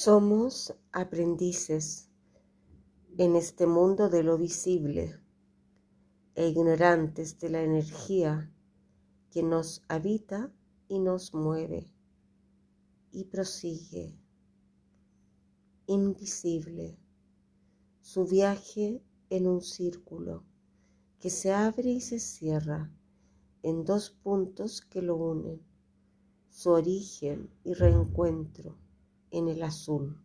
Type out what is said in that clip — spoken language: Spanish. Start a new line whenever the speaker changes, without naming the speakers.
Somos aprendices en este mundo de lo visible e ignorantes de la energía que nos habita y nos mueve y prosigue, invisible, su viaje en un círculo que se abre y se cierra en dos puntos que lo unen, su origen y reencuentro en el azul.